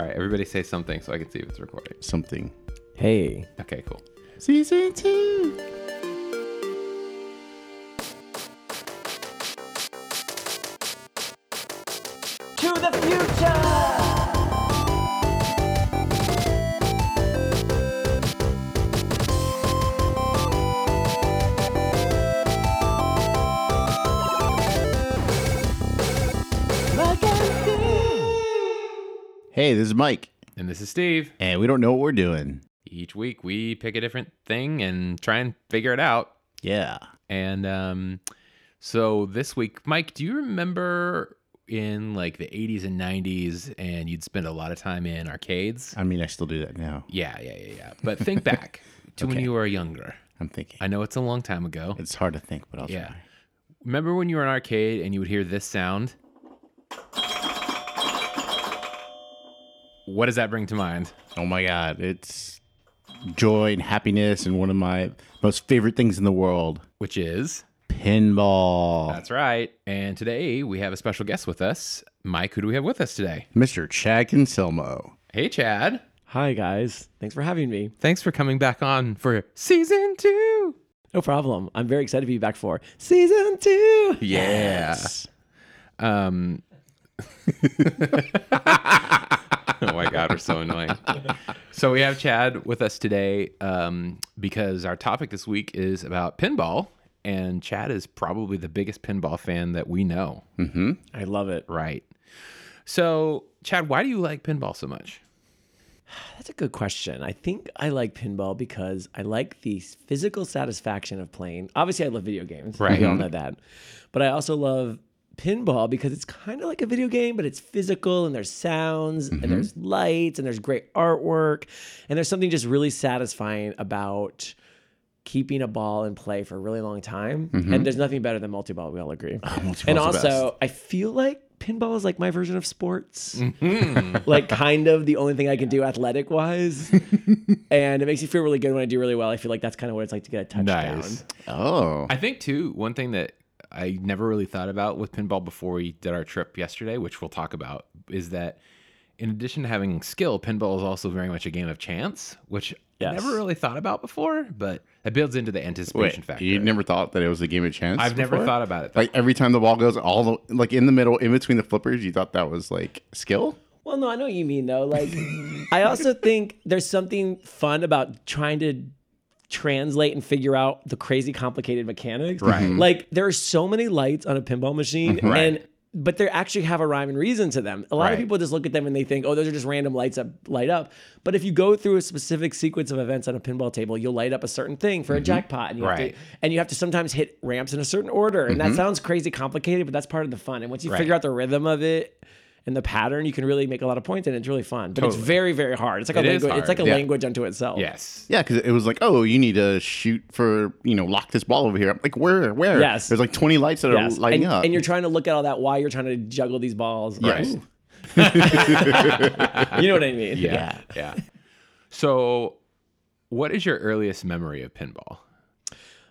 All right, everybody say something so I can see if it's recording. Something. Hey. Okay, cool. Season two. Hey, this is Mike, And this is Steve. and we don't know what we're doing. Each week we pick a different thing and try and figure it out. Yeah. And um, so this week, Mike, do you remember in like the 80s and 90s and you'd spend a lot of time in arcades? I mean, I still do that now. Yeah, yeah, yeah, yeah. But think back to when you were younger. I'm thinking. I know it's a long time ago. It's hard to think, but I'll Yeah. try. Remember when you were in an arcade and you would hear this sound? What does that bring to mind? Oh my God. It's joy and happiness and one of my most favorite things in the world Which is pinball. That's right. And today we have a special guest with us. Mike, who do we have with us today? Mr. Chad Concelmo. Hey, Chad. Hi, guys. Thanks for having me. Thanks for coming back on for season two. No problem. I'm very excited to be back for season two. Yeah. Um. oh my God, we're so annoying. So we have Chad with us today um, because our topic this week is about pinball, and Chad is probably the biggest pinball fan that we know. I love it. Right. So, Chad, why do you like pinball so much? That's a good question. I think I like pinball because I like the physical satisfaction of playing. Obviously, I love video games. Right. We all know that. But I also love pinball because it's kind of like a video game, but it's physical and there's sounds and mm-hmm. there's lights and there's great artwork. And there's something just really satisfying about keeping a ball in play for a really long time. Mm-hmm. And there's nothing better than multi ball. We all agree. Ah, multi-ball's and also, I feel like pinball is like my version of sports. Mm-hmm. like kind of the only thing I can do athletic wise. and it makes me feel really good when I do really well. I feel like that's kind of what it's like to get a touchdown. Nice. Oh. I think too, one thing that I never really thought about with pinball before we did our trip yesterday, which we'll talk about, is that in addition to having skill, pinball is also very much a game of chance, which I never really thought about before, but it builds into the anticipation Wait, factor. you never thought that it was a game of chance? I've never thought about it. Like every time the ball goes all the, like in the middle, in between the flippers, you thought that was like skill? Well, no, I know what you mean though. Like, I also think there's something fun about trying to translate and figure out the crazy complicated mechanics. Right. Mm-hmm. Like, there are so many lights on a pinball machine, mm-hmm. Right. and but they actually have a rhyme and reason to them. A lot Right. of people just look at them and they think, oh, those are just random lights that light up. But if you go through a specific sequence of events on a pinball table, you'll light up a certain thing for a mm-hmm. jackpot, and you have Right. to and you have to sometimes hit ramps in a certain order. And that sounds crazy complicated, but that's part of the fun. And once you Right. figure out the rhythm of it and the pattern, you can really make a lot of points, and it's really fun. But it's very, very hard. It's like It a language. It's like a. Yeah. language unto itself. yes. Yeah, because it was like, oh, you need to shoot for, you know, lock this ball over here. I'm like, where? Where? Yes. There's like 20 lights that Yes. are lighting and, up. and you're trying to look at all that while you're trying to juggle these balls. Right. Ooh. you know what I mean? Yeah. Yeah. So, what is your earliest memory of pinball?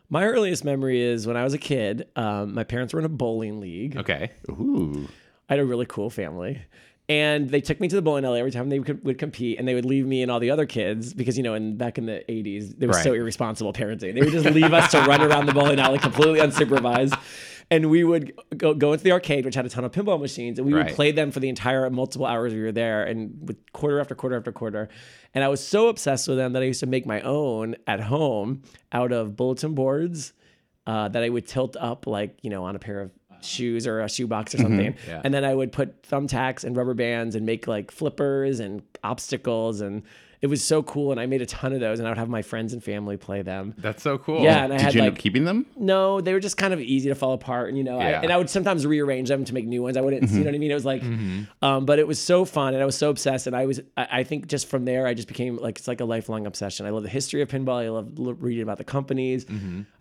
My earliest memory is when I was a kid. Um, my parents were in a bowling league. Okay. Ooh. I had a really cool family. And they took me to the bowling alley every time they would, would compete, and they would leave me and all the other kids because you know, in back in the '80s, they were so irresponsible parenting. They would just leave us to run around the bowling alley completely unsupervised, and we would go, go into the arcade, which had a ton of pinball machines, and we Right. would play them for the entire multiple hours we were there, and with quarter after quarter after quarter. And I was so obsessed with them that I used to make my own at home out of bulletin boards uh, that I would tilt up like you know on a pair of shoes or a shoebox or something, Yeah. and then I would put thumbtacks and rubber bands and make like flippers and obstacles, and it was so cool. And I made a ton of those, and I would have my friends and family play them. That's so cool. Yeah, and I Did had you end like up keeping them? no, they were just kind of easy to fall apart, and you know, I, and I would sometimes rearrange them to make new ones. I wouldn't, you know what I mean? It was like, um, but it was so fun, and I was so obsessed, and I was, I, I think just from there, I just became like it's like a lifelong obsession. I love the history of pinball. I love reading about the companies.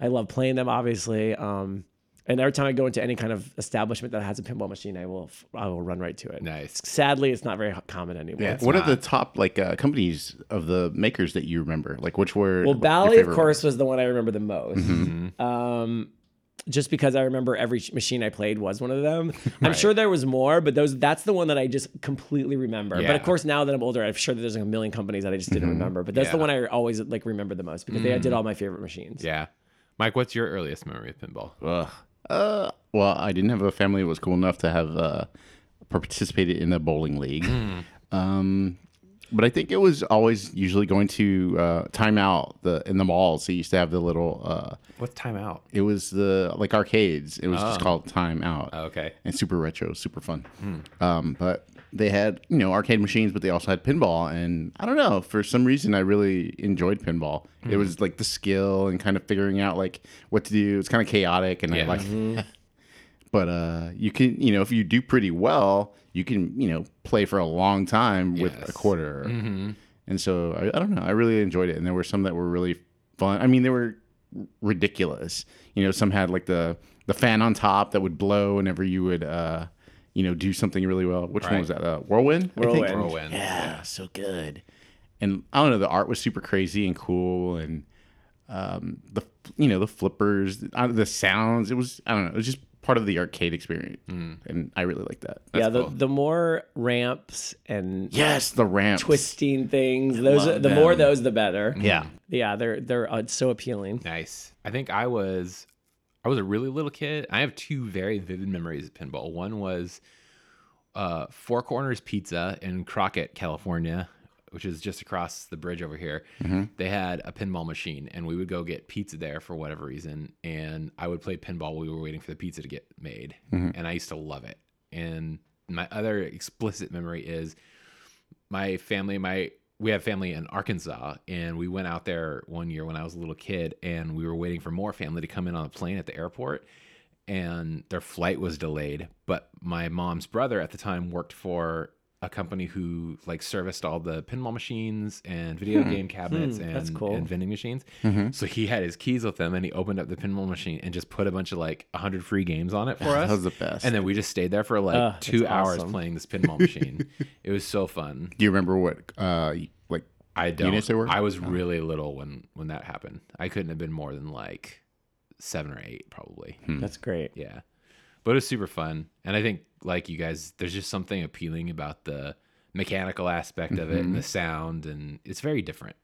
I love playing them, obviously. Um, and every time I go into any kind of establishment that has a pinball machine, I will, I will run right to it. Nice. Sadly, it's not very common anymore. Yeah. What are the top like uh, companies of the makers that you remember? Like which were Well, Bally, of course, was the one I remember the most. Hmm. Um, just because I remember every machine I played was one of them. I'm sure there was more, but those that's the one that I just completely remember. But of course, now that I'm older, I'm sure that there's like a million companies that I just didn't remember. But that's the one I always like remember the most because they did all my favorite machines. Yeah. Mike, what's your earliest memory of pinball? Ugh. Uh, well, I didn't have a family that was cool enough to have uh, participated in the bowling league. Um, but I think it was always usually going to uh, time out the in the malls. They used to have the little. Uh, What's time out? it was the like arcades. It was just called Time Out. Oh, okay. and super retro, super fun. Um, but they had you know arcade machines, but they also had pinball, and I don't know for some reason I really enjoyed pinball. It was like the skill and kind of figuring out like what to do. It's kind of chaotic, and I Yeah. like. but uh, you can you know if you do pretty well, you can you know play for a long time with a quarter. And so I, I don't know. I really enjoyed it, and there were some that were really fun. I mean, they were ridiculous. You know, some had like the the fan on top that would blow whenever you would, uh, you know, do something really well. Which one was that? Uh, Whirlwind. I think? Whirlwind. Whirlwind. Yeah, so good. And I don't know. The art was super crazy and cool, and um, the you know the flippers, uh, the sounds. It was I don't know. It was just part of the arcade experience, and I really like that. yeah, the, cool. the more ramps and Yes, the ramps. twisting things, those love the more those the better. Yeah. Yeah, they're they're uh, so appealing. Nice. I think I was I was a really little kid. I have two very vivid memories of pinball. One was uh, Four Corners Pizza in Crockett, California, which is just across the bridge over here. They had a pinball machine, and we would go get pizza there for whatever reason. And I would play pinball while we were waiting for the pizza to get made, and I used to love it. And my other explicit memory is my family my we have family in Arkansas and we went out there one year when I was a little kid and we were waiting for more family to come in on a plane at the airport and their flight was delayed but my mom's brother at the time worked for a company who like serviced all the pinball machines and video hmm. game cabinets hmm. and, cool. and vending machines mm-hmm. so he had his keys with him and he opened up the pinball machine and just put a bunch of like 100 free games on it for us That was the best. and then we just stayed there for like ah, Ugh, two hours awesome. playing this pinball machine it was so fun Do you remember what uh like I don't. units they were? I was oh. really little when when that happened. I couldn't have been more than like seven or eight, probably. Hmm. That's great. Yeah, but it was super fun, and I think like you guys, there's just something appealing about the mechanical aspect of it and the mm-hmm. sound, and it's very different.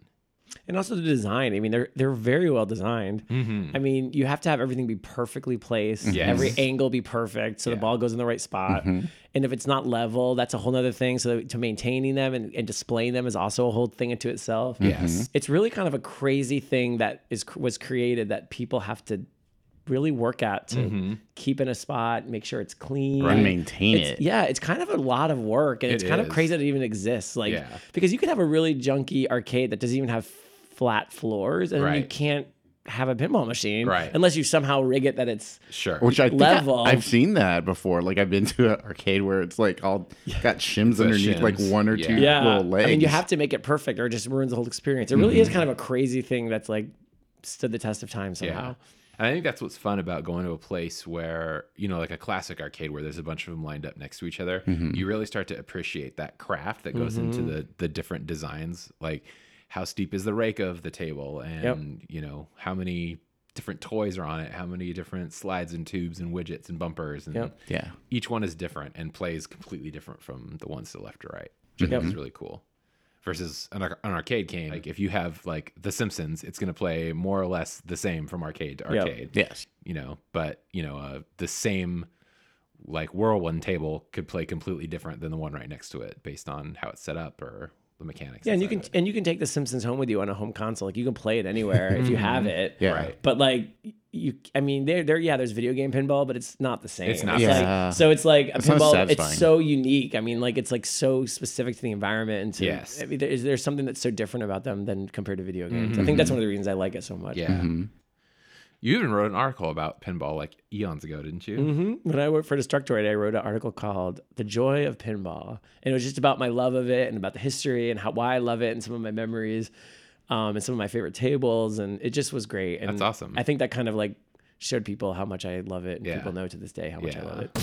and also the design. I mean, they're they're very well designed. Mm-hmm. I mean, you have to have everything be perfectly placed. Yes. Every angle be perfect, so the ball goes in the right spot. Mm-hmm. And if it's not level, that's a whole other thing. So to maintaining them and, and displaying them is also a whole thing into itself. Yes. it's really kind of a crazy thing that is was created that people have to really work at to keep in a spot, make sure it's clean, and maintain It's- it? Yeah, it's kind of a lot of work, and It it's kind of crazy that it even exists. Like, Yeah. because you could have a really junky arcade that doesn't even have flat floors, and then you can't have a pinball machine, Right. Unless you somehow rig it that it's Sure. Which I think Level. I, have seen that before. Like I've been to an arcade where it's like all got shims The underneath, like one or Yeah. two yeah. little legs. I mean, you have to make it perfect, or it just ruins the whole experience. It really is Mm-hmm. kind of a crazy thing that's like stood the test of time somehow. Yeah. And I think that's what's fun about going to a place where, you know, like a classic arcade where there's a bunch of them lined up next to each other. Mm-hmm. You really start to appreciate that craft that goes into mm-hmm. the the different designs. Like how steep is the rake of the table and, you know, how many different toys are on it, how many different slides and tubes and widgets and bumpers and Yep. yeah. each one is different and plays completely different from the ones to the left or right, which I mm-hmm. think is really cool. Versus an, an arcade game, like if you have like The Simpsons, it's going to play more or less the same from arcade to Yep. arcade. Yes. You know, but you know, uh, the same like whirlwind table could play completely different than the one right next to it based on how it's set up or the mechanics. Yeah, and you can and you can take The Simpsons home with you on a home console. Like you can play it anywhere if you have mm-hmm. it. Yeah. Right. But like you, I mean, there, there, yeah, there's video game pinball, but it's not the same. It's not like- the same. so it's like a It's pinball. It's so unique. I mean, like it's like so specific to the environment and to. Yes. I mean, there's, there's something that's so different about them than compared to video games. I think mm-hmm. that's one of the reasons I like it so much. Yeah. Mm-hmm. You even wrote an article about pinball like eons ago, didn't you? hmm When I worked for Destructoid, I wrote an article called "The Joy of Pinball," and it was just about my love of it and about the history and how why I love it and some of my memories, um, and some of my favorite tables, and it just was great. And That's awesome. I think that kind of like showed people how much I love it, and Yeah. people know to this day how much I love it.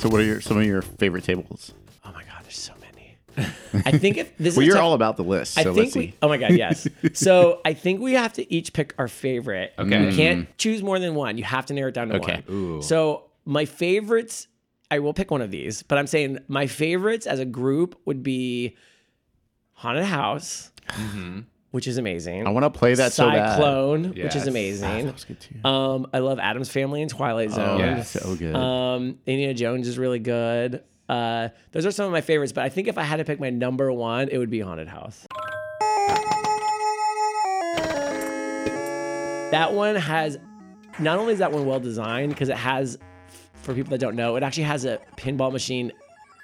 So, what are your, some of your favorite tables? Oh my god, there's so many. I think if this Well, is you're tough- all about the list. So I let's think see. we. Oh my god, yes. so I think we have to each pick our favorite. Okay. You can't mm. choose more than one. You have to narrow it down to Okay. one. Ooh. So my favorites, I will pick one of these, but I'm saying my favorites as a group would be Haunted House, mm-hmm. Which is amazing. I want to play that so bad. Cyclone, which Yes. is amazing. Good too. Um, I love Addams Family and Twilight Oh, Zone. yes. so good. Um, Indiana Jones is really good. Uh, those are some of my favorites, but I think if I had to pick my number one, it would be Haunted House. That one has, not only is that one well designed, because it has, for people that don't know, it actually has a pinball machine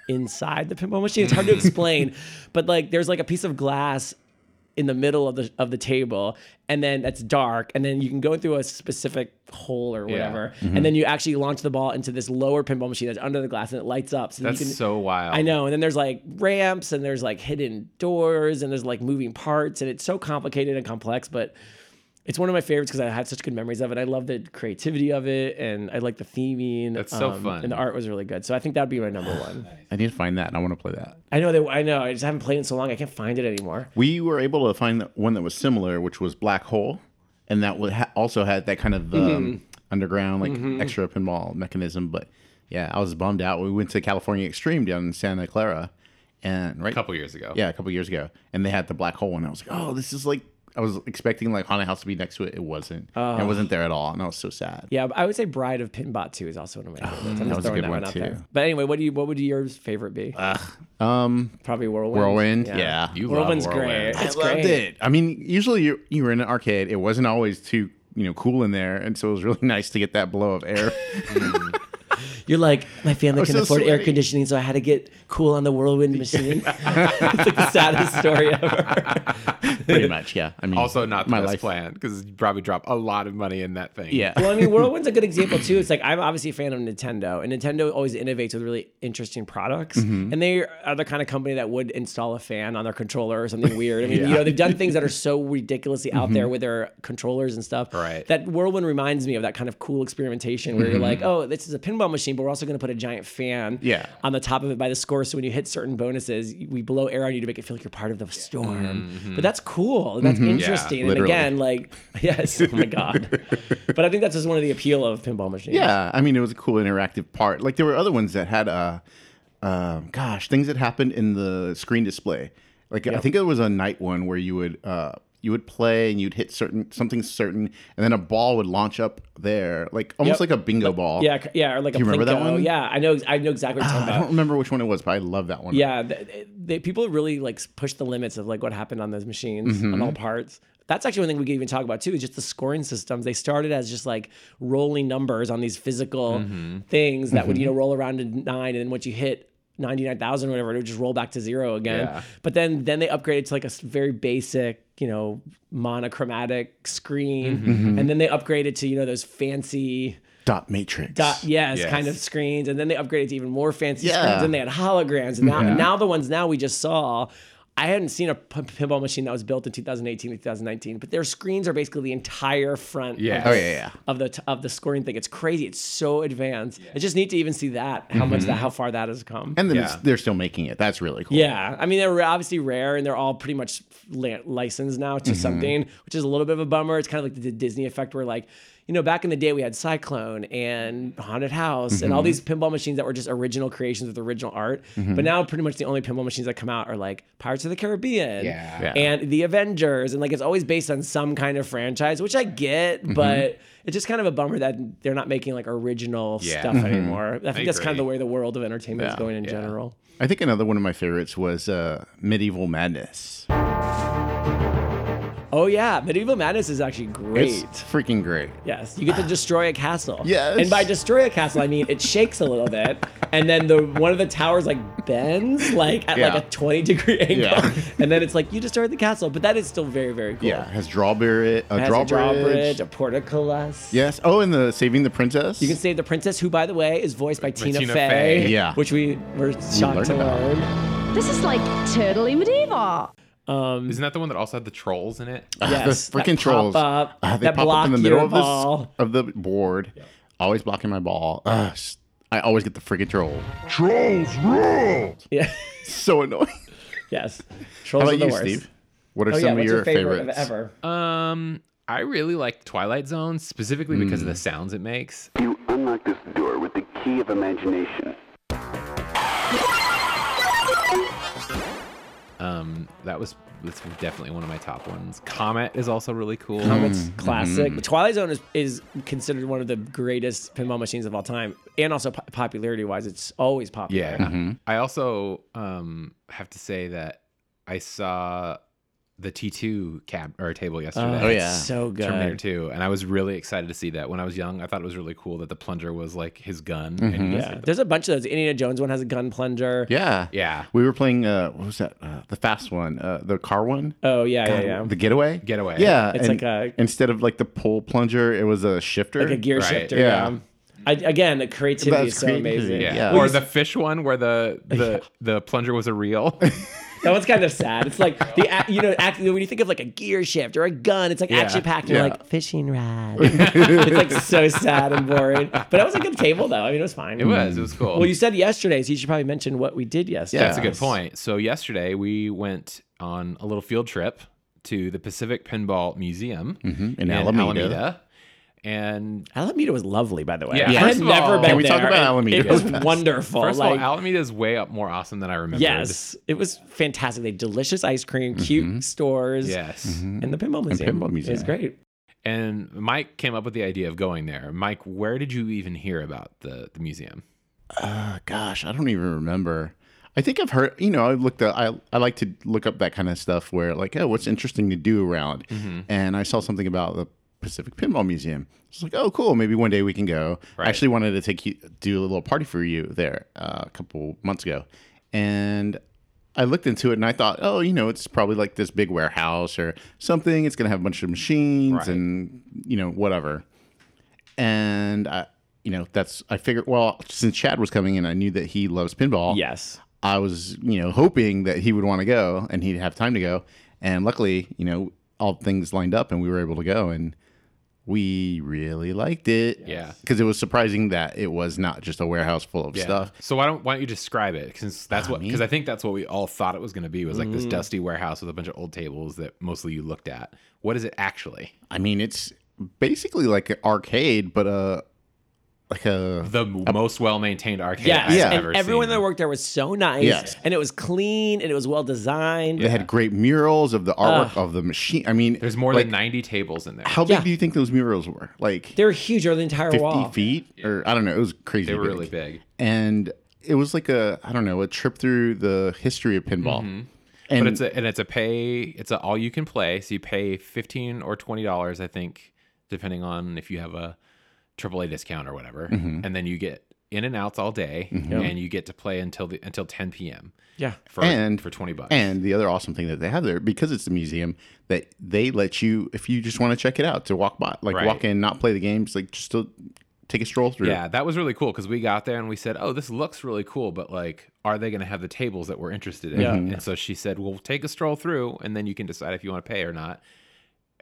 inside the pinball machine. It's hard to explain, but like there's like a piece of glass in the middle of the of the table, and then it's dark, and then you can go through a specific hole or whatever, mm-hmm. and then you actually launch the ball into this lower pinball machine that's under the glass, and it lights up. So That's you can, so wild. I know, and then there's like ramps, and there's like hidden doors, and there's like moving parts, and it's so complicated and complex, but. It's one of my favorites because I had such good memories of it. I love the creativity of it, and I like the theming. That's so um, fun. and the art was really good. So I think that would be my number one. I need to find that, and I want to play that. I know that I know. I just haven't played it in so long. I can't find it anymore. We were able to find the- one that was similar, which was Black Hole, and that would ha- also had that kind of um, Mm-hmm. underground, like extra pinball mechanism. But yeah, I was bummed out. We went to California Extreme down in Santa Clara, and right, a couple years ago. yeah, a couple years ago, and they had the Black Hole, and I was like, oh, this is like. I was expecting like Haunted House to be next to it. It wasn't. Oh. It wasn't there at all, and I was so sad. Yeah, I would say Bride of Pinbot 2 is also one of my favorites. I'm just was a good that one, out too. there. But anyway, what do you what would your favorite be? Um, Probably Whirlwind. Whirlwind, yeah. You Whirlwind's love Whirlwind. great. I It's loved great. it. I mean, usually you you were in an arcade. It wasn't always too you know cool in there, and so it was really nice to get that blow of air. You're like, my family can so afford air conditioning, so I had to get cool on the Whirlwind machine. it's like the saddest story ever. Pretty much, yeah. I mean, Also, not the my best life. plan because you probably drop a lot of money in that thing. Yeah, well, I mean, Whirlwind's a good example too. It's like I'm obviously a fan of Nintendo, and Nintendo always innovates with really interesting products. Mm-hmm. And they are the kind of company that would install a fan on their controller or something weird. I mean, you know, they've done things that are so ridiculously out Mm-hmm. there with their controllers and stuff. Right. That Whirlwind reminds me of that kind of cool experimentation where you're like, oh, this is a pinball machine, but we're also going to put a giant fan Mm-hmm. Yeah. on the top of it by the score. So when you hit certain bonuses, we blow air on you to make it feel like you're part of the storm. But that's cool. That's interesting. and Mm-hmm. literally. again, like, yes, oh my God. but I think that's just one of the appeal of pinball machines. yeah. I mean, it was a cool interactive part. Like there were other ones that had uh, um, gosh, things that happened in the screen display. Like I think it was a night one where you would uh, you would play and you'd hit certain something certain, and then a ball would launch up there, like almost Yep. like a bingo ball. Yeah, yeah, or like a you remember that one? Yeah, I know, I know exactly what you're I don't remember which one it was, but I love that one. Yeah, they, they, people really like push the limits of like what happened on those machines Mm-hmm. on all parts. That's actually one thing we could even talk about too. Is just the scoring systems. They started as just like rolling numbers on these physical Mm-hmm. things that would you know roll around to nine, and then once you hit. 99,000 or whatever, it would just roll back to zero again. Yeah. But then then they upgraded to like a very basic, you know, monochromatic screen. Mm-hmm. And then they upgraded to, you know, those fancy Dot matrix. dot yes, Yes. kind of screens and then they upgraded to even more fancy Yeah. screens and they had holograms and now and now the ones now we just saw I hadn't seen a p- pinball machine that was built in 2018 to 2019 but their screens are basically the entire front Yeah. of, Oh yeah, yeah. of the t- of the scoring thing it's crazy it's so advanced it's just neat to even see that how much mm-hmm. that how far that has come And then Yeah. they're still making it. That's really cool. yeah, I mean they're obviously rare, and they're all pretty much la- licensed now to mm-hmm. something, which is a little bit of a bummer. It's kind of like the Disney effect, where like, you know, back in the day we had Cyclone and Haunted House and all mm-hmm. these pinball machines that were just original creations with original art. Mm-hmm. But now pretty much the only pinball machines that come out are like Pirates of the Caribbean, Yeah. Yeah. and the Avengers, and like it's always based on some kind of franchise, which I get, mm-hmm. but. It's just kind of a bummer that they're not making like original Yeah. stuff anymore. I think that's kind of the way the world of entertainment is going in general. I think another one of my favorites was uh, Medieval Madness. Oh yeah, Medieval Madness is actually great. It's freaking great. yes, you get to destroy a castle. Yes. and by destroy a castle, I mean it shakes a little bit, and then the one of the towers like bends like at Yeah. like a twenty degree angle, Yeah. and then it's like you destroyed the castle, but that is still very very cool. Yeah, it has drawbridge, a it has drawbridge. a drawbridge, a portcullis. Yes. Oh, and the Saving the Princess. You can save the princess, who by the way is voiced by Tina, Tina Fey. Fey. Yeah. which we were shocked learned to learn. This is like totally medieval. Isn't that the one that also had the trolls in it? Yes, the that freaking pop trolls. up, Ah, they that pop up in the middle of this of the board, always blocking my ball. Ugh, s- I always get the freaking troll. Trolls rule! Yeah. So annoying. yes. How Trolls are about the you, worst. Steve? What are Oh some yeah. of What's your, your favorite favorites? ever? Um, I really like Twilight Zone specifically because Hmm. of the sounds it makes. You unlock this door with the key of imagination. Um, that was that's definitely one of my top ones. Comet is also really cool. Comet's classic. Twilight Zone is, is considered one of the greatest pinball machines of all time, and also po- popularity wise, it's always popular. Yeah. I also um have to say that I saw the T2 cab or table yesterday. Oh, yeah. so good. Terminator 2 and I was really excited to see that. When I was young, I thought it was really cool that the plunger was like his gun and he used Yeah, it. there's a bunch of those. Indiana Jones one has a gun plunger. Yeah. Yeah. We were playing, uh, what was that? Uh, the fast one, uh, the car one? Oh yeah, yeah, yeah. The getaway? Getaway. Yeah. It's and like a- Instead of like the pull plunger, it was a shifter. like a gear Right. shifter. Yeah. Yeah. I, again, the creativity That's is so creativity. amazing. Yeah. Yeah. Or the fish one where the the, the plunger was a reel. That one's kind of sad. It's like the ac- you know act- when you think of like a gear shift or a gun, it's like Yeah. action packed. You're Yeah. like fishing rod. it's like so sad and boring. But that was a good table though. I mean, it was fine. it was. It was cool. Well, you said yesterday, so you should probably mention what we did yesterday. Yeah, that's a good point. So yesterday we went on a little field trip to the Pacific Pinball Museum Mm-hmm. in Alameda. And Alameda was lovely, by the way. Yeah, I had first never all- been Can we there. talk about Alameda It was wonderful. first like, of all, Alameda is way up more awesome than I remember. yes, it was fantastic. They had delicious ice cream, cute stores. Yes. And the pinball museum. And Pinball Museum. It was great. And Mike came up with the idea of going there. Mike, where did you even hear about the, the museum? Uh, gosh, I don't even remember. I think I've heard, you know, I looked at, I, I like to look up that kind of stuff where like, oh, what's interesting to do around. Mm-hmm. And I saw something about the Pacific Pinball Museum. It's like, oh, cool. Maybe one day we can go. Right. I actually wanted to take you, do a little party for you there uh, a couple months ago. And I looked into it and I thought, oh, you know, it's probably like this big warehouse or something. It's going to have a bunch of machines Right. and, you know, whatever. And I, you know, that's, I figured, well, since Chad was coming in, I knew that he loves pinball. Yes. I was, you know, hoping that he would want to go and he'd have time to go. And luckily, you know, all things lined up and we were able to go and we really liked it. Yeah. Because it was surprising that it was not just a warehouse full of stuff. So why don't why don't you describe it? Since that's what because I think that's what we all thought it was going to be was like Mm. this dusty warehouse with a bunch of old tables that mostly you looked at. What is it actually? I mean, it's basically like an arcade, but uh like a The most well maintained arcade Yes. I've Yeah. ever And everyone seen. that worked there was so nice. Yes. And it was clean and it was well designed. they had great murals of the artwork of the machine. I mean, There's more like, than 90 tables in there. How big Yeah. do you think those murals were? Like They were huge over the entire 50 wall. feet or I don't know, it was crazy. they were big. really big. and it was like a I don't know a trip through the history of pinball. And Mm-hmm. But it's a and it's a pay it's a all you can play. So you pay 15 or 20 dollars I think depending on if you have a AAA discount or whatever. Mm-hmm. And then you get in and outs all day and you get to play until the until 10 p.m. Yeah. for And- for 20 bucks. and the other awesome thing that they have there because it's a museum that they let you if you just want to check it out to walk by like Right. walk in not play the games like just to take a stroll through. Yeah, that was really cool because we got there and we said, "Oh, this looks really cool, but like, are they going to have the tables that we're interested in?" Yeah. And so she said, "Well, take a stroll through, and then you can decide if you want to pay or not."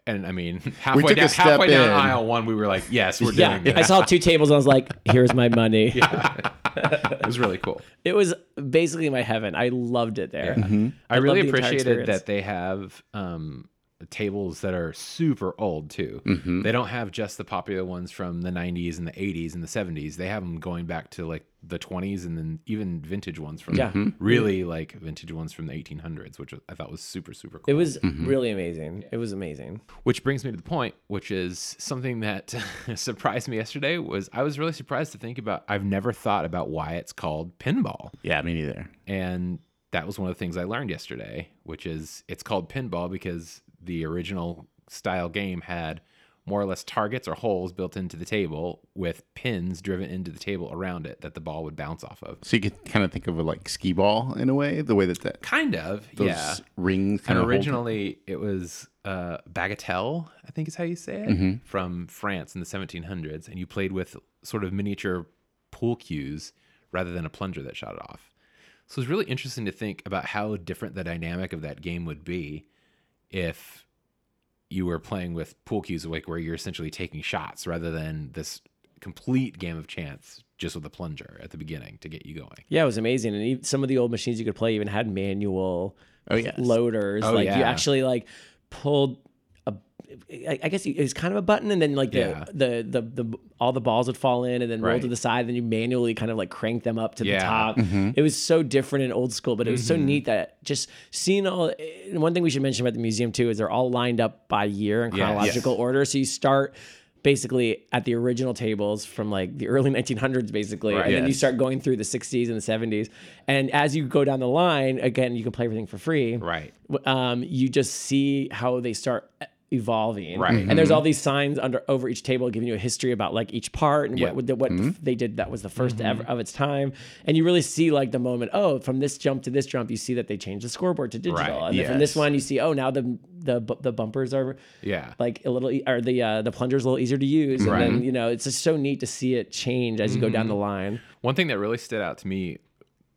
And I mean, halfway took a down, step halfway down aisle one, we were like, "Yes, we're Yeah. doing I saw two tables and I was like, here's my money. it was really cool. It was basically my heaven. I loved it there. I, I really the appreciated that they have um, tables that are super old too. Mm-hmm. They don't have just the popular ones from the 90s and the 80s and the 70s. They have them going back to like the 20s and then even vintage ones from Yeah. Mm-hmm. really like vintage ones from the 1800s, which I thought was super super cool. It was Mm-hmm. really amazing. It was amazing. Which brings me to the point, which is something that surprised me yesterday was I was really surprised to think about I've never thought about why it's called pinball. Yeah, me neither. And that was one of the things I learned yesterday, which is it's called pinball because the original style game had more or less targets or holes built into the table with pins driven into the table around it that the ball would bounce off of. So you could kind of think of it like skee ball in a way, the way that that Kind of, those yeah. rings kind And originally, it was uh, bagatelle, I think is how you say it, from France in the 1700s, and you played with sort of miniature pool cues rather than a plunger that shot it off. So it's really interesting to think about how different the dynamic of that game would be if you were playing with pool cues, like where you're essentially taking shots rather than this complete game of chance just with a plunger at the beginning to get you going. Yeah, it was amazing. And some of the old machines you could play even had manual Oh, yes. loaders. Oh, like you actually like pulled a I I guess it was kind of a button, and then like the, Yeah. the, the the all the balls would fall in, and then roll to the side. Then you manually kind of like crank them up to Yeah. the top. Mm-hmm. It was so different and old school, but it was so neat that just seeing all. And one thing we should mention about the museum too is they're all lined up by year in Yes. chronological order. So you start basically at the original tables from like the early 1900s basically Right. and then you start going through the 60s and the 70s and as you go down the line again you can play everything for free Right. um, you just see how they start evolving. Right. and there's mm-hmm. all these signs under over each table giving you a history about like each part and Yeah. what what, what they did that was the 1st ever mm-hmm. of its time. And you really see like the moment oh from this jump to this jump you see that they changed the scoreboard to digital. Right. and then from this one you see oh now the the the bumpers are Yeah. like a little e- or the uh, the plunger's a little easier to use. And then you know it's just so neat to see it change as you go down the line. One thing that really stood out to me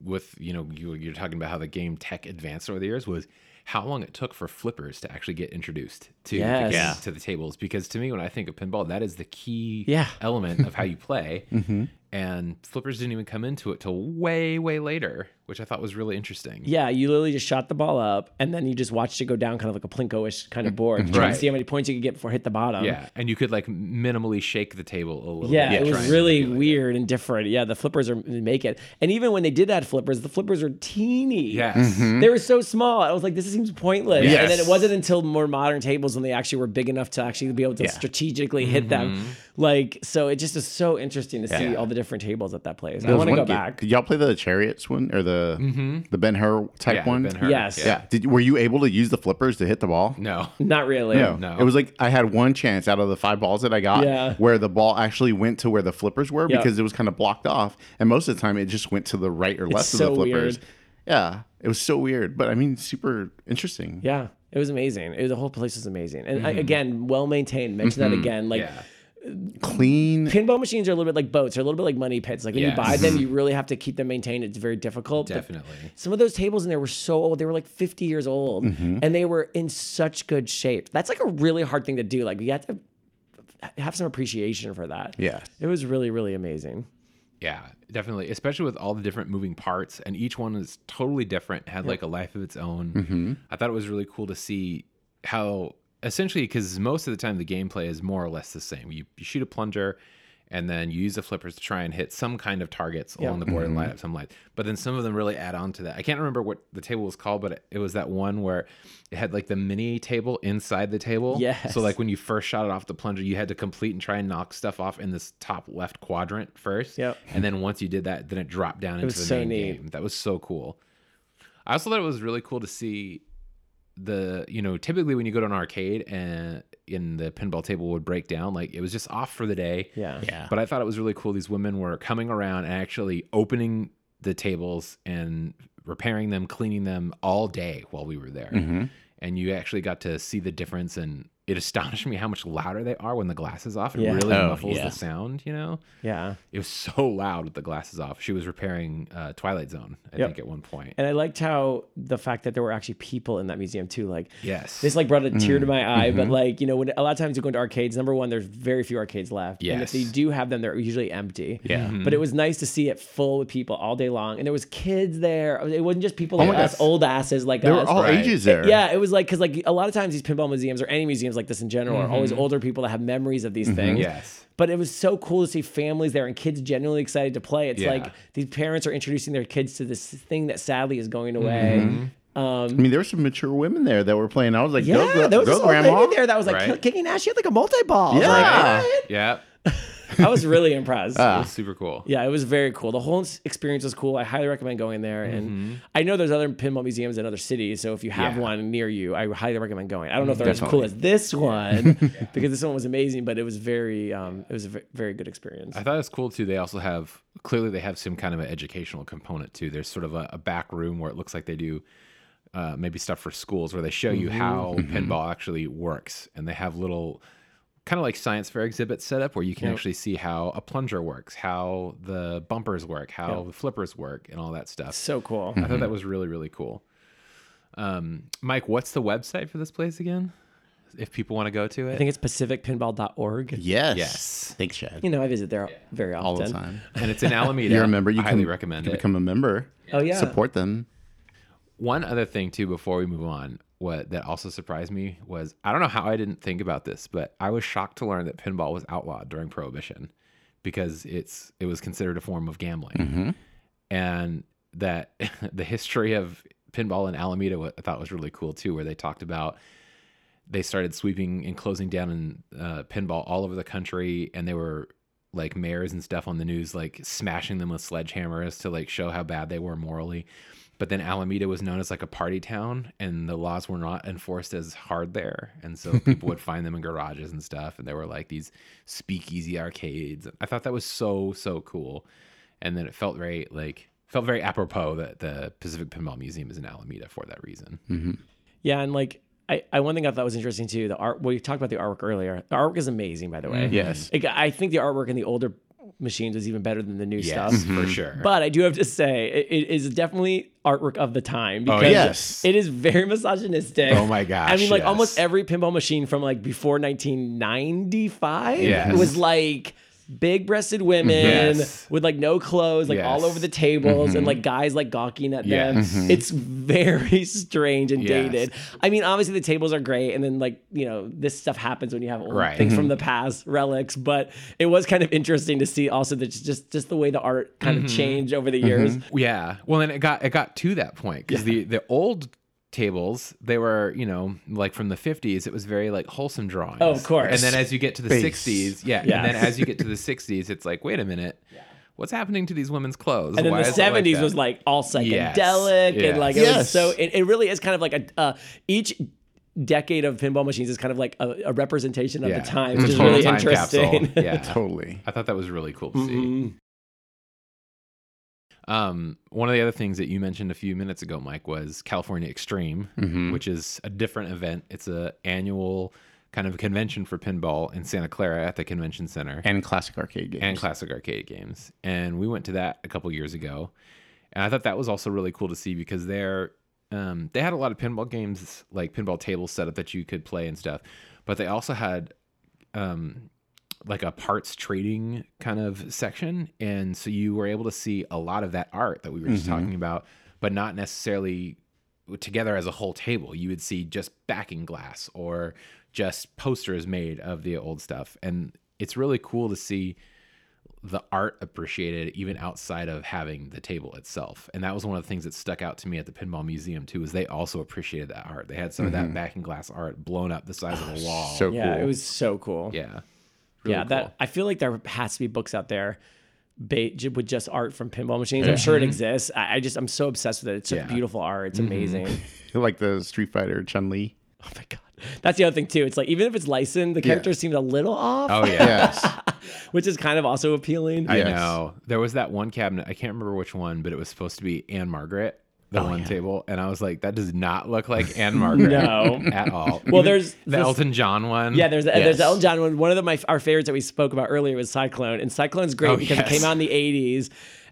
with, you know, you, you're talking about how the game tech advanced over the years was how long it took for flippers to actually get introduced to, Yes. the, Yeah. to the tables. Because to me, when I think of pinball, that is the key Yeah. element of how you play. Mm-hmm. And flippers didn't even come into it till way, way later, which I thought was really interesting. Yeah, you literally just shot the ball up, and then you just watched it go down, kind of like a plinko-ish kind of board, trying Right. to see how many points you could get before it hit the bottom. Yeah, and you could like minimally shake the table a little Yeah, bit. it was try and really manipulate it. weird and different. Yeah, the flippers are make it, and even when they did add flippers, the flippers are teeny. Yes. Mm-hmm. They were so small. I was like, this seems pointless. And then it wasn't until more modern tables when they actually were big enough to actually be able to Yeah. strategically hit them. Mm-hmm. Like, so it just is so interesting to see all the different tables at that place. I There was want to go one game- back. Did y'all play the chariots one or the Mm-hmm. the Ben Hur type Yeah, one? Ben-Hur, Yes. Yeah. Did were you able to use the flippers to hit the ball? No. Not really. No. No. It was like I had one chance out of the five balls that I got Yeah. where the ball actually went to where the flippers were Yeah. because it was kind of blocked off. And most of the time it just went to the right or left of so the flippers. weird. Yeah. It was so weird. But I mean super interesting. Yeah, it was amazing. It, the whole place was amazing, and I, mm-hmm. again, well maintained. Mention that mm-hmm. again. Like Yeah. Clean. pinball machines are a little bit like boats. They're a little bit like money pits. Like when Yes. you buy them, you really have to keep them maintained. It's very difficult. but Definitely. Some of those tables in there were so old. They were like 50 years old, and they were in such good shape. That's like a really hard thing to do. Like you have to have some appreciation for that. Yeah. It was really, really amazing. Yeah, definitely. Especially with all the different moving parts, and each one is totally different, had like a life of its own. Mm-hmm. I thought it was really cool to see how essentially, because most of the time the gameplay is more or less the same. You, you shoot a plunger, and then you use the flippers to try and hit some kind of targets along the board and Mm-hmm. light up some lights. But then some of them really add on to that. I can't remember what the table was called, but it, it was that one where it had like the mini table inside the table. Yes. So like when you first shot it off the plunger, you had to complete and try and knock stuff off in this top left quadrant first. Yep. And then once you did that, then it dropped down into was the so main neat. game. That was so cool. I also thought it was really cool to see the you know typically when you go to an arcade and in the pinball table would break down like it was just off for the day Yeah. Yeah. but i thought it was really cool these women were coming around and actually opening the tables and repairing them cleaning them all day while we were there Mm-hmm. and you actually got to see the difference and it astonished me how much louder they are when the glass is off it Yeah. really Oh, muffles yeah. the sound you know Yeah. it was so loud with the glasses off she was repairing uh, twilight zone i Yep. think at one point. point And I liked how the fact that there were actually people in that museum too. Like, yes This like brought a tear to Mm, my eye, mm-hmm. but like you know, when a lot of times you go into arcades, number one, there's very few arcades left, and if they do have them, they're usually empty. Yeah. But it was nice to see it full with people all day long, and there was kids there. It wasn't just people like Oh my us, gosh. old asses like They were us. all Right. ages there. Yeah, it was like because like a lot of times these pinball museums or any museums like this in general are always Mm-hmm. older people that have memories of these things. yes But it was so cool to see families there and kids genuinely excited to play. It's Yeah. like these parents are introducing their kids to this thing that sadly is going away. Mm-hmm. Um, I mean, there were some mature women there that were playing. I was like, yeah, go, go, there was go this old grandma. lady there that was like Right. kicking ass. She had like a multi ball. Yeah. Yeah, yeah I was really impressed. it was super cool yeah, it was very cool. The whole experience was cool. I highly recommend going there. And I know there's other pinball museums in other cities. So if you have Mm-hmm. Yeah. one near you, I highly recommend going. I don't know if they're as cool as this one because this one was amazing, but it was very, um, it was a very good experience. I thought it was cool too. They also have clearly they have some kind of an educational component too. There's sort of a, a back room where it looks like they do uh, maybe stuff for schools where they show you how pinball actually works, and they have little kind of like science fair exhibits set up where you can actually see how a plunger works, how the bumpers work, how the flippers work, and all that stuff. so cool. I thought that was really really cool. Um, Mike, what's the website for this place again? if people want to go to it? I think it's pacificpinball.org. Yes. Yes. Thanks, Chad. You know, I visit there very often. All the time. and it's in Alameda. You're a member. You I highly can, recommend you it. can become a member. Oh, yeah. Support them. One other thing too, before we move on, what that also surprised me was I don't know how I didn't think about this, but I was shocked to learn that pinball was outlawed during Prohibition because it's it was considered a form of gambling, and that the history of pinball in Alameda what I thought was really cool too, where they talked about they started sweeping and closing down in uh, pinball all over the country, and they were like mayors and stuff on the news, like smashing them with sledgehammers to like show how bad they were morally. But then Alameda was known as like a party town, and the laws were not enforced as hard there, and so people would find them in garages and stuff, and there were like these speakeasy arcades. I thought that was so so cool, and then it felt very like felt very apropos that the Pacific Pinball Museum is in Alameda for that reason. Mm-hmm. Yeah, and like I, I one thing I thought was interesting too. The art. Well, you talked about the artwork earlier. The artwork is amazing, by the way. Mm-hmm. Yes. Like, I think the artwork in the older machines was even better than the new Yes, stuff. for mm-hmm. sure. But I do have to say, it, it is definitely artwork of the time oh, because yes. it is very misogynistic. Oh my gosh, I mean, like yes. almost every pinball machine from like before 1995 Yes. was like big-breasted women Yes. with like no clothes, like all over the tables, and mm-hmm. like guys like gawking at them. Yes. Mhm. It's very strange and Yes. dated. I mean, obviously the tables are great, and then like you know this stuff happens when you have old Right. things from mm-hmm. the past, relics. But it was kind of interesting to see also that just just the way the art kind of mm-hmm. changed over the years. Yeah. Well, and it got it got to that point because the the old tables they were you know like from the 50s it was very like wholesome drawings Oh, of course. and then as you get to the Base. 60s yeah, Yeah. and then as you get to the 60s it's like wait a minute what's happening to these women's clothes And then Why the is it like seventies that? was like all psychedelic Yes. and like it was Yes. so. It, it really is kind of like a uh, each decade of pinball machines is kind of like a, a representation of Yeah. the time, It's which is total really time interesting. yeah Totally. i thought that was really cool to see Mhm. Um, one of the other things that you mentioned a few minutes ago, Mike, was California Extreme, Mm-hmm. which is a different event. It's a annual kind of convention for pinball in Santa Clara at the convention center And classic arcade games. and classic arcade games. And we went to that a couple years ago, and I thought that was also really cool to see because they're um, they had a lot of pinball games like pinball tables set up that you could play and stuff, but they also had um, like a parts trading kind of section, and so you were able to see a lot of that art that we were just mm-hmm. talking about, but not necessarily together as a whole table. You would see just backing glass or just posters made of the old stuff, and it's really cool to see the art appreciated even outside of having the table itself. And that was one of the things that stuck out to me at the Pinball Museum too, is they also appreciated that art. They had some of that mm-hmm. backing glass art blown up the size of oh, a wall. so Yeah, cool. it was so cool. yeah. Yeah, Really that. I feel like there has to be books out there. Ba- j- with just art from pinball machines, I'm sure it mm-hmm. exists. I, I just I'm so obsessed with it. It's such Yeah. beautiful art. It's mm-hmm. amazing. like the Street Fighter Chun Li. Oh my god, that's the other thing too. It's like even if it's licensed, the character seems a little off, Oh yeah. Yes. which is kind of also appealing. I Yes. know. There was that one cabinet, I can't remember which one, but it was supposed to be Ann-Margret, the one table. And I was like, that does not look like Ann Margret No. at all. Well, there's the this- Elton John one. Yeah, there's the, there's the Elton John one. One of the, my our favorites that we spoke about earlier was Cyclone, and Cyclone's great Oh, because yes. it came out in the '80s,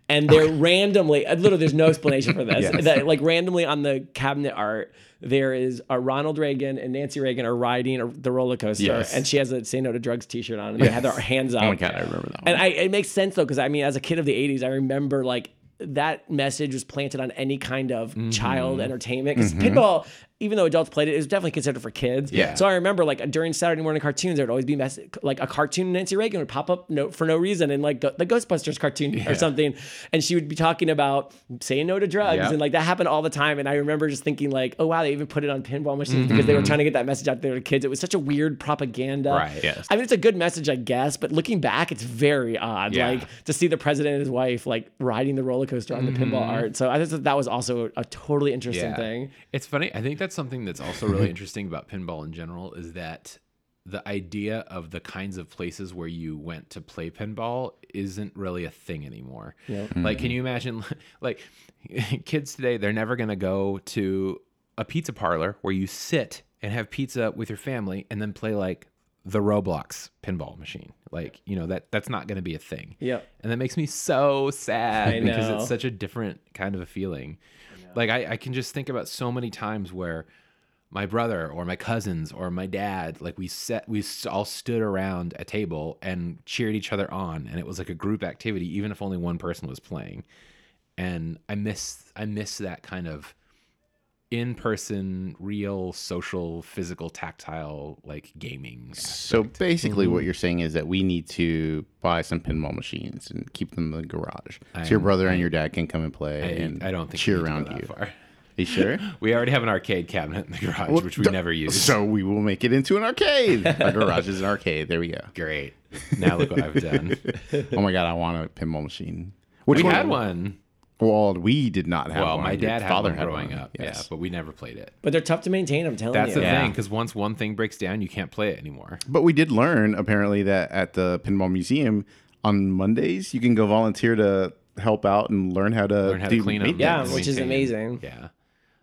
and they're randomly. uh, Literally, there's no explanation for this. Yes. That, like randomly on the cabinet art, there is a Ronald Reagan and Nancy Reagan are riding a, the roller coaster, Yes. and she has a "Say No to Drugs" T-shirt on, and they have their hands up. Oh my god, I remember that one. And I, it makes sense though, because I mean, as a kid of the '80s, I remember like that message was planted on any kind of Mm-hmm. child entertainment. Because pinball, even though adults played it, it was definitely considered for kids. Yeah. So I remember like during Saturday morning cartoons, there would always be mess- like a cartoon Nancy Reagan would pop up no, for no reason, and like go- the Ghostbusters cartoon or something, and she would be talking about saying no to drugs, Yeah. and like that happened all the time. And I remember just thinking like, oh wow, they even put it on pinball machines because they were trying to get that message out there to kids. It was such a weird propaganda. Mm-hmm. Right, yes. I mean, it's a good message, I guess, but looking back, it's very odd. Yeah. Like to see the president and his wife like riding the roller coaster on the pinball art. So I just thought that was also a totally interesting thing. It's funny. I think that's something that's also really mm-hmm. interesting about pinball in general is that the idea of the kinds of places where you went to play pinball isn't really a thing anymore. Like, can mm-hmm. you imagine, like, kids today, they're never going to go to a pizza parlor where you sit and have pizza with your family and then play like the Roblox pinball machine. Like, you know, that that's not going to be a thing. Yep. And that makes me so sad because it's such a different kind of a feeling. Like I, I can just think about so many times where my brother or my cousins or my dad, like we set, we all stood around a table and cheered each other on, and it was like a group activity, even if only one person was playing. And I miss, I miss that kind of in-person, real, social, physical, tactile, like gaming. So basically, what mm-hmm. you're saying is that we need to buy some pinball machines and keep them in the garage, so your brother and your dad can come and play I, and I don't think we cheer need to go around that you. Far. you sure? We already have an arcade cabinet in the garage, which we d- never use. So we will make it into an arcade. Our garage is an arcade. There we go. Great. Now look what I've done. Oh my god, I want a pinball machine. Which we had one. Well, we did not have Well, one. my Your dad had father one growing up. Yes. Yeah, but we never played it. But they're tough to maintain. I'm telling That's you. That's the Yeah. thing, because once one thing breaks down, you can't play it anymore. But we did learn apparently that at the pinball museum on Mondays you can go volunteer to help out and learn how to Learn how to do clean them. maintenance. Yeah, which is amazing. Yeah.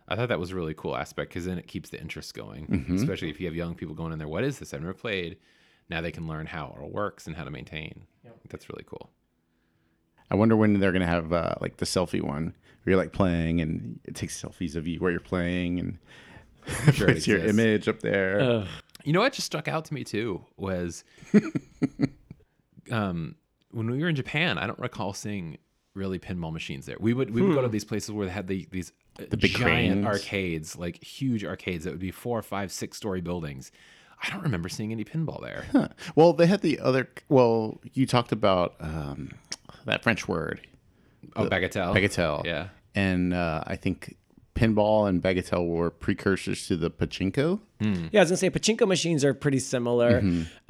I thought that was a really cool aspect because then it keeps the interest going, Mm-hmm. especially if you have young people going in there. What is this? I've never played. Now they can learn how it all works and how to maintain. That's really cool. I wonder when they're gonna have uh, like the selfie one where you're like playing and it takes selfies of you where you're playing and sure puts your image up there. You know what just stuck out to me too was um, when we were in Japan. I don't recall seeing really pinball machines there. We would we would go to these places where they had the, these the big giant cranes. arcades, like huge arcades that would be four, five, six story buildings. I don't remember seeing any pinball there. Well, they had the other. Well, you talked about um, that French word, Oh, Bagatelle. bagatelle. Yeah. and uh, I think pinball and bagatelle were precursors to the pachinko. Yeah, I was gonna say pachinko machines are pretty similar.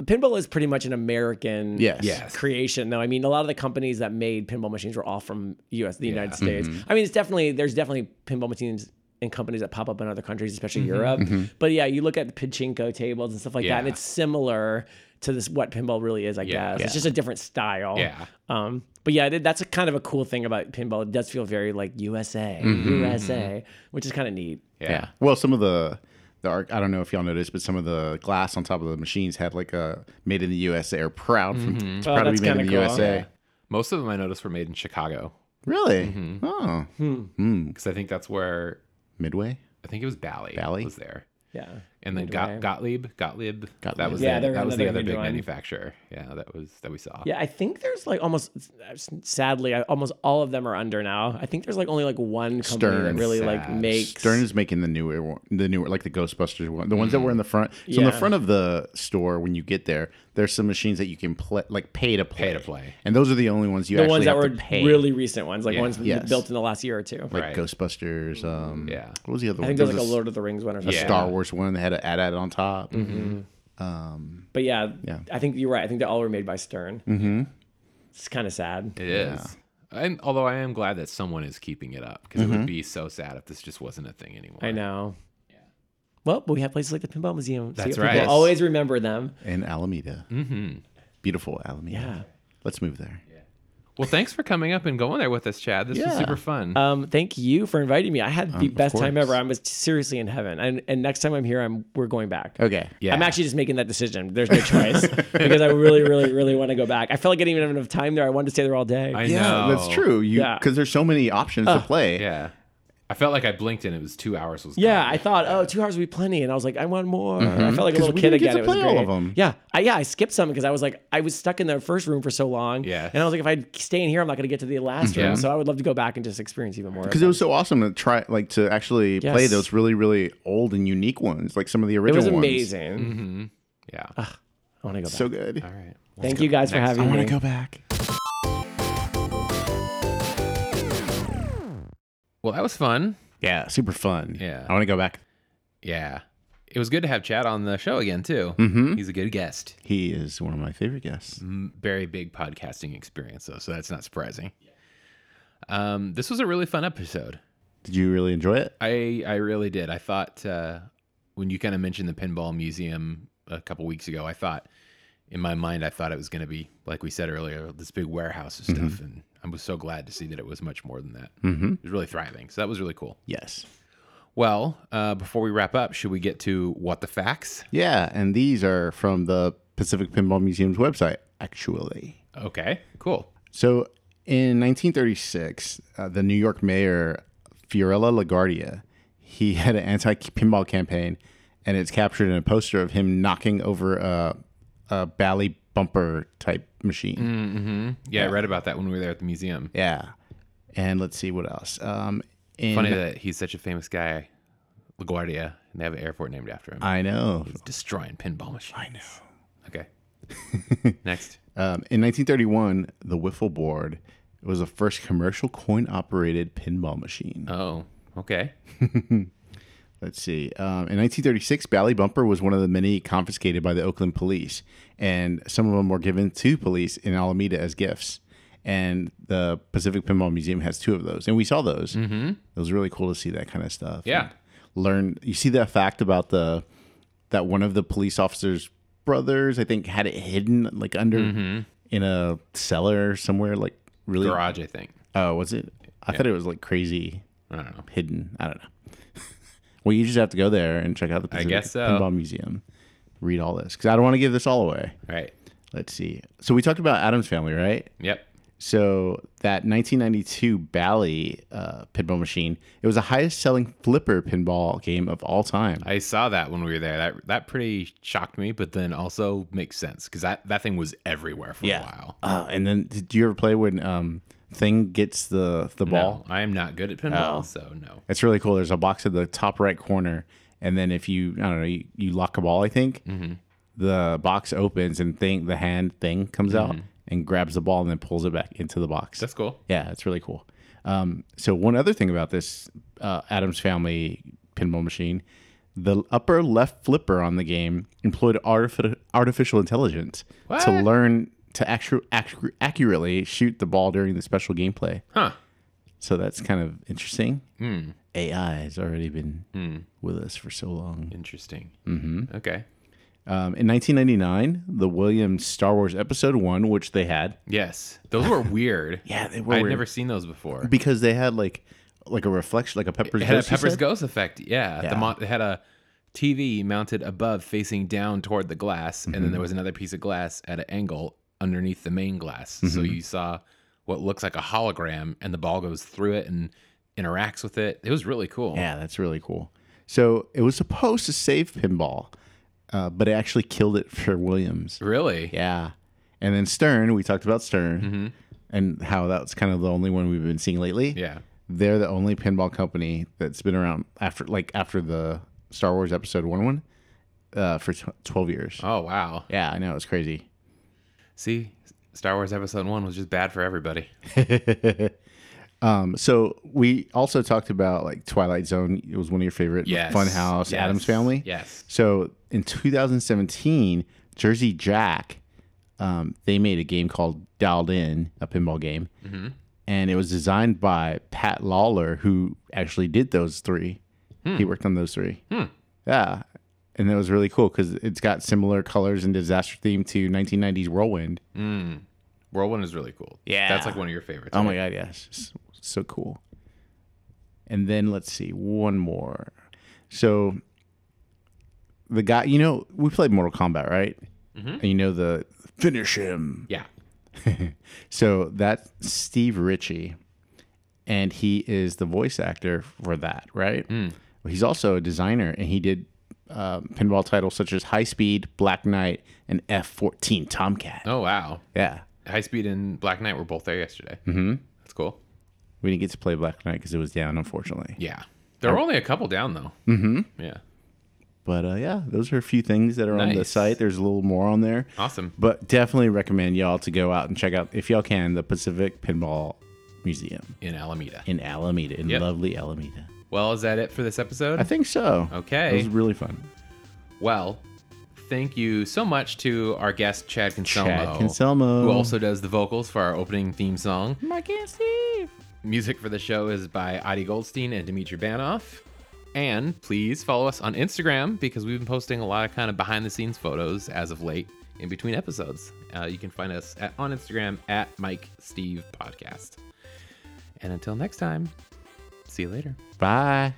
Pinball is pretty much an American Yes. Yes. creation, though. I mean, a lot of the companies that made pinball machines were all from U.S. the United Yeah. States. I mean, it's definitely there's definitely pinball machines in companies that pop up in other countries, especially Mm-hmm. Europe. But yeah, you look at the pachinko tables and stuff like that, and it's similar to this what pinball really is. I Yeah. guess it's just a different style. Yeah. Um, but yeah, that's a kind of a cool thing about pinball. It does feel very like USA, Mm-hmm. USA, which is kind of neat. Yeah. Well, some of the the arc, I don't know if y'all noticed, but some of the glass on top of the machines had like a "Made in the USA" or "Proud from Mm-hmm. proud to be made in the cool. USA." Most of them I noticed were made in Chicago Really? Mm-hmm. Oh, because I think that's where Midway. I think it was Bally. Bally? was there. Yeah. And then Got, Gottlieb, Gottlieb, that was Yeah, the, that was the other big one. manufacturer. Yeah, that was that we saw. Yeah, I think there's like almost sadly, I- almost all of them are under now. I think there's like only like one company that Stern. really like makes Stern is making the newer one, the newer like the Ghostbusters one, the ones that were in the front. So in the front of the store, when you get there, there's some machines that you can play, like pay to play, Pay to play. and those are the only ones you the actually ones that have were pay. really recent ones, like Yeah. ones Yes. built in the last year or two. like Right. Ghostbusters. Um, Yeah. What was the other one? I one? think there's like a was Lord of the Rings one or a something. Star Wars one that had an add ad on top. Mm-hmm. Um, But yeah, Yeah. I think you're right. I think they all were made by Stern. Mm-hmm. It's kind of sad. It is. And although I am glad that someone is keeping it up because it would be so sad if this just wasn't a thing anymore. I know. Yeah. Well, but we have places like the Pinball Museum. so That's people right. Always remember them. in Alameda, Mm-hmm. beautiful Alameda. Yeah. Let's move there. Well, thanks for coming up and going there with us, Chad. This was Yeah. super fun. Um, thank you for inviting me. I had the of best time course. ever. I was seriously in heaven. And, and next time I'm here, I'm we're going back. Okay. yeah. I'm actually just making that decision. There's no choice because I really, really, really want to go back. I felt like I didn't even have enough time there. I wanted to stay there all day. I Yeah, know. that's true. You Yeah. because there's so many options to play. Yeah. I felt like I blinked and it was two hours. Was yeah, gone. I thought, oh, two hours would be plenty, and I was like, I want more. I mm-hmm. felt like a little kid didn't get again. to it was play all of them. Yeah, I, yeah, I skipped some because I was like, I was stuck in the first room for so long. Yeah. and I was like, if I stay in here, I'm not going to get to the last mm-hmm. Yeah. room. So I would love to go back and just experience even more. Because it was so awesome to try, like, to actually play those really, really old and unique ones, like some of the original. it original was ones. amazing. Mm-hmm. Yeah. I want to go back. So good. All right. Thank you guys for having I me. I want to go back. Well, that was fun. Yeah, super fun. Yeah. I want to go back. Yeah. It was good to have Chad on the show again, too. Mm-hmm. He's a good guest. He is one of my favorite guests. M- Very big podcasting experience, though, so that's not surprising. Um, this was a really fun episode. Did you really enjoy it? I I really did. I thought uh, when you kind of mentioned the pinball museum a couple weeks ago, I thought in my mind I thought it was going to be like we said earlier, this big warehouse of stuff, and I was so glad to see that it was much more than that. Mm-hmm. It was really thriving, so that was really cool. Yes. Well, uh, before we wrap up, should we get to what the facts? Yeah, and these are from the Pacific Pinball Museum's website, actually. Okay, cool. So in 1936, uh, the New York mayor Fiorello LaGuardia, he had an anti-pinball campaign, and it's captured in a poster of him knocking over a, a Bally bumper type machine. Yeah, I read about that when we were there at the museum. Yeah, and let's see what else. Um, in, Funny that he's such a famous guy, LaGuardia, and they have an airport named after him. I know. He's destroying pinball machines. I know. Okay. Next. Um, in 1931, the Whiffle Board was the first commercial coin-operated pinball machine. Oh, okay. Let's see. Um, in 1936, Bally Bumper was one of the many confiscated by the Oakland police, and some of them were given to police in Alameda as gifts. And the Pacific Pinball Museum has two of those, and we saw those. Mm-hmm. It was really cool to see that kind of stuff. Yeah. And learn. You see that fact about the that one of the police officers' brothers, I think, had it hidden like under in a cellar somewhere, like really. Garage, I think. Oh, was it? I thought it was like crazy I don't know. hidden. I don't know. Well, you just have to go there and check out the Pacific guess so. Pinball Museum. Read all this because I don't want to give this all away. Right. Let's see. So we talked about Addams Family, right? Yep. So that 1992 Bally uh, pinball machine, it was the highest selling flipper pinball game of all time. I saw that when we were there. That that pretty shocked me, but then also makes sense because that, that thing was everywhere for a while. Uh, and then did you ever play when um, Thing gets the the ball? No, I am not good at pinball, Oh. so no. It's really cool. There's a box at the top right corner, and then if you I don't know you, you lock a ball, I think the box opens and thing the hand thing comes out and grabs the ball and then pulls it back into the box. That's cool. yeah, it's really cool. Um, so one other thing about this uh, Addams Family pinball machine, the upper left flipper on the game employed artifi- artificial intelligence to learn to actu- accu- accurately shoot the ball during the special gameplay. Huh. So that's kind of interesting. AI has already been with us for so long. Interesting. Mm-hmm. Okay. Um, in 1999, the Williams Star Wars Episode One, which they had, Yes. Those were weird. Yeah, they were I'd weird. never seen those before. because they had like like a reflection, like a Pepper's It had Ghost, you Pepper's? Ghost effect. Yeah. The Yeah. mon- it had a TV mounted above facing down toward the glass, and then Mm-hmm. there was another piece of glass at an angle underneath the main glass. So Mm-hmm. you saw what looks like a hologram, and the ball goes through it and interacts with it. It was really cool. Yeah, that's really cool. So it was supposed to save pinball, uh, but it actually killed it for Williams. Really? Yeah. And then Stern, we talked about Stern and how that's kind of the only one we've been seeing lately. Yeah. They're the only pinball company that's been around after like after the Star Wars episode 1 1 uh, for tw 12 years. Oh wow. Yeah, I know. It's crazy. See, Star Wars Episode One was just bad for everybody. Um, so we also talked about like Twilight Zone. It was one of your favorite. Yes. Funhouse, Yes. Addams Family. Yes. So in 2017, Jersey Jack, um, they made a game called Dialed In, a pinball game, Mm-hmm. and it was designed by Pat Lawler, who actually did those three. Hmm. He worked on those three. Yeah, and it was really cool because it's got similar colors and disaster theme to 1990s Whirlwind. Mm. Whirlwind is really cool. Yeah. That's like one of your favorites. Oh right? my god, yes, so cool. And then let's see, one more. So the guy, you know, we played Mortal Kombat, right? Mm-hmm. And you know the finish him. Yeah. So that's Steve Ritchie, and he is the voice actor for that, right? Well, he's also a designer, and he did um, pinball titles such as High Speed, Black Knight, and F14 Tomcat. Oh wow. Yeah, High Speed and Black Knight were both there yesterday. Mm-hmm. That's cool. we didn't get to play Black Knight because it was down, unfortunately. Yeah. There were only a couple down though. Mm-hmm. Yeah. But uh, yeah, those are a few things that are on the Nice. site. There's a little more on there. Awesome. But definitely recommend y'all to go out and check out, if y'all can, the Pacific Pinball Museum In Alameda. in Alameda, in Yep. lovely Alameda. Well, is that it for this episode? I think so. Okay. It was really fun. Well, thank you so much to our guest Chad Concelmo, Chad Concelmo. who also does the vocals for our opening theme song. Mike and Steve. Music for the show is by Adi Goldstein and Dimitri Banoff. And please follow us on Instagram because we've been posting a lot of kind of behind the scenes photos as of late in between episodes. Uh, you can find us at, on Instagram at Mike Steve Podcast. And until next time, See you later. Bye.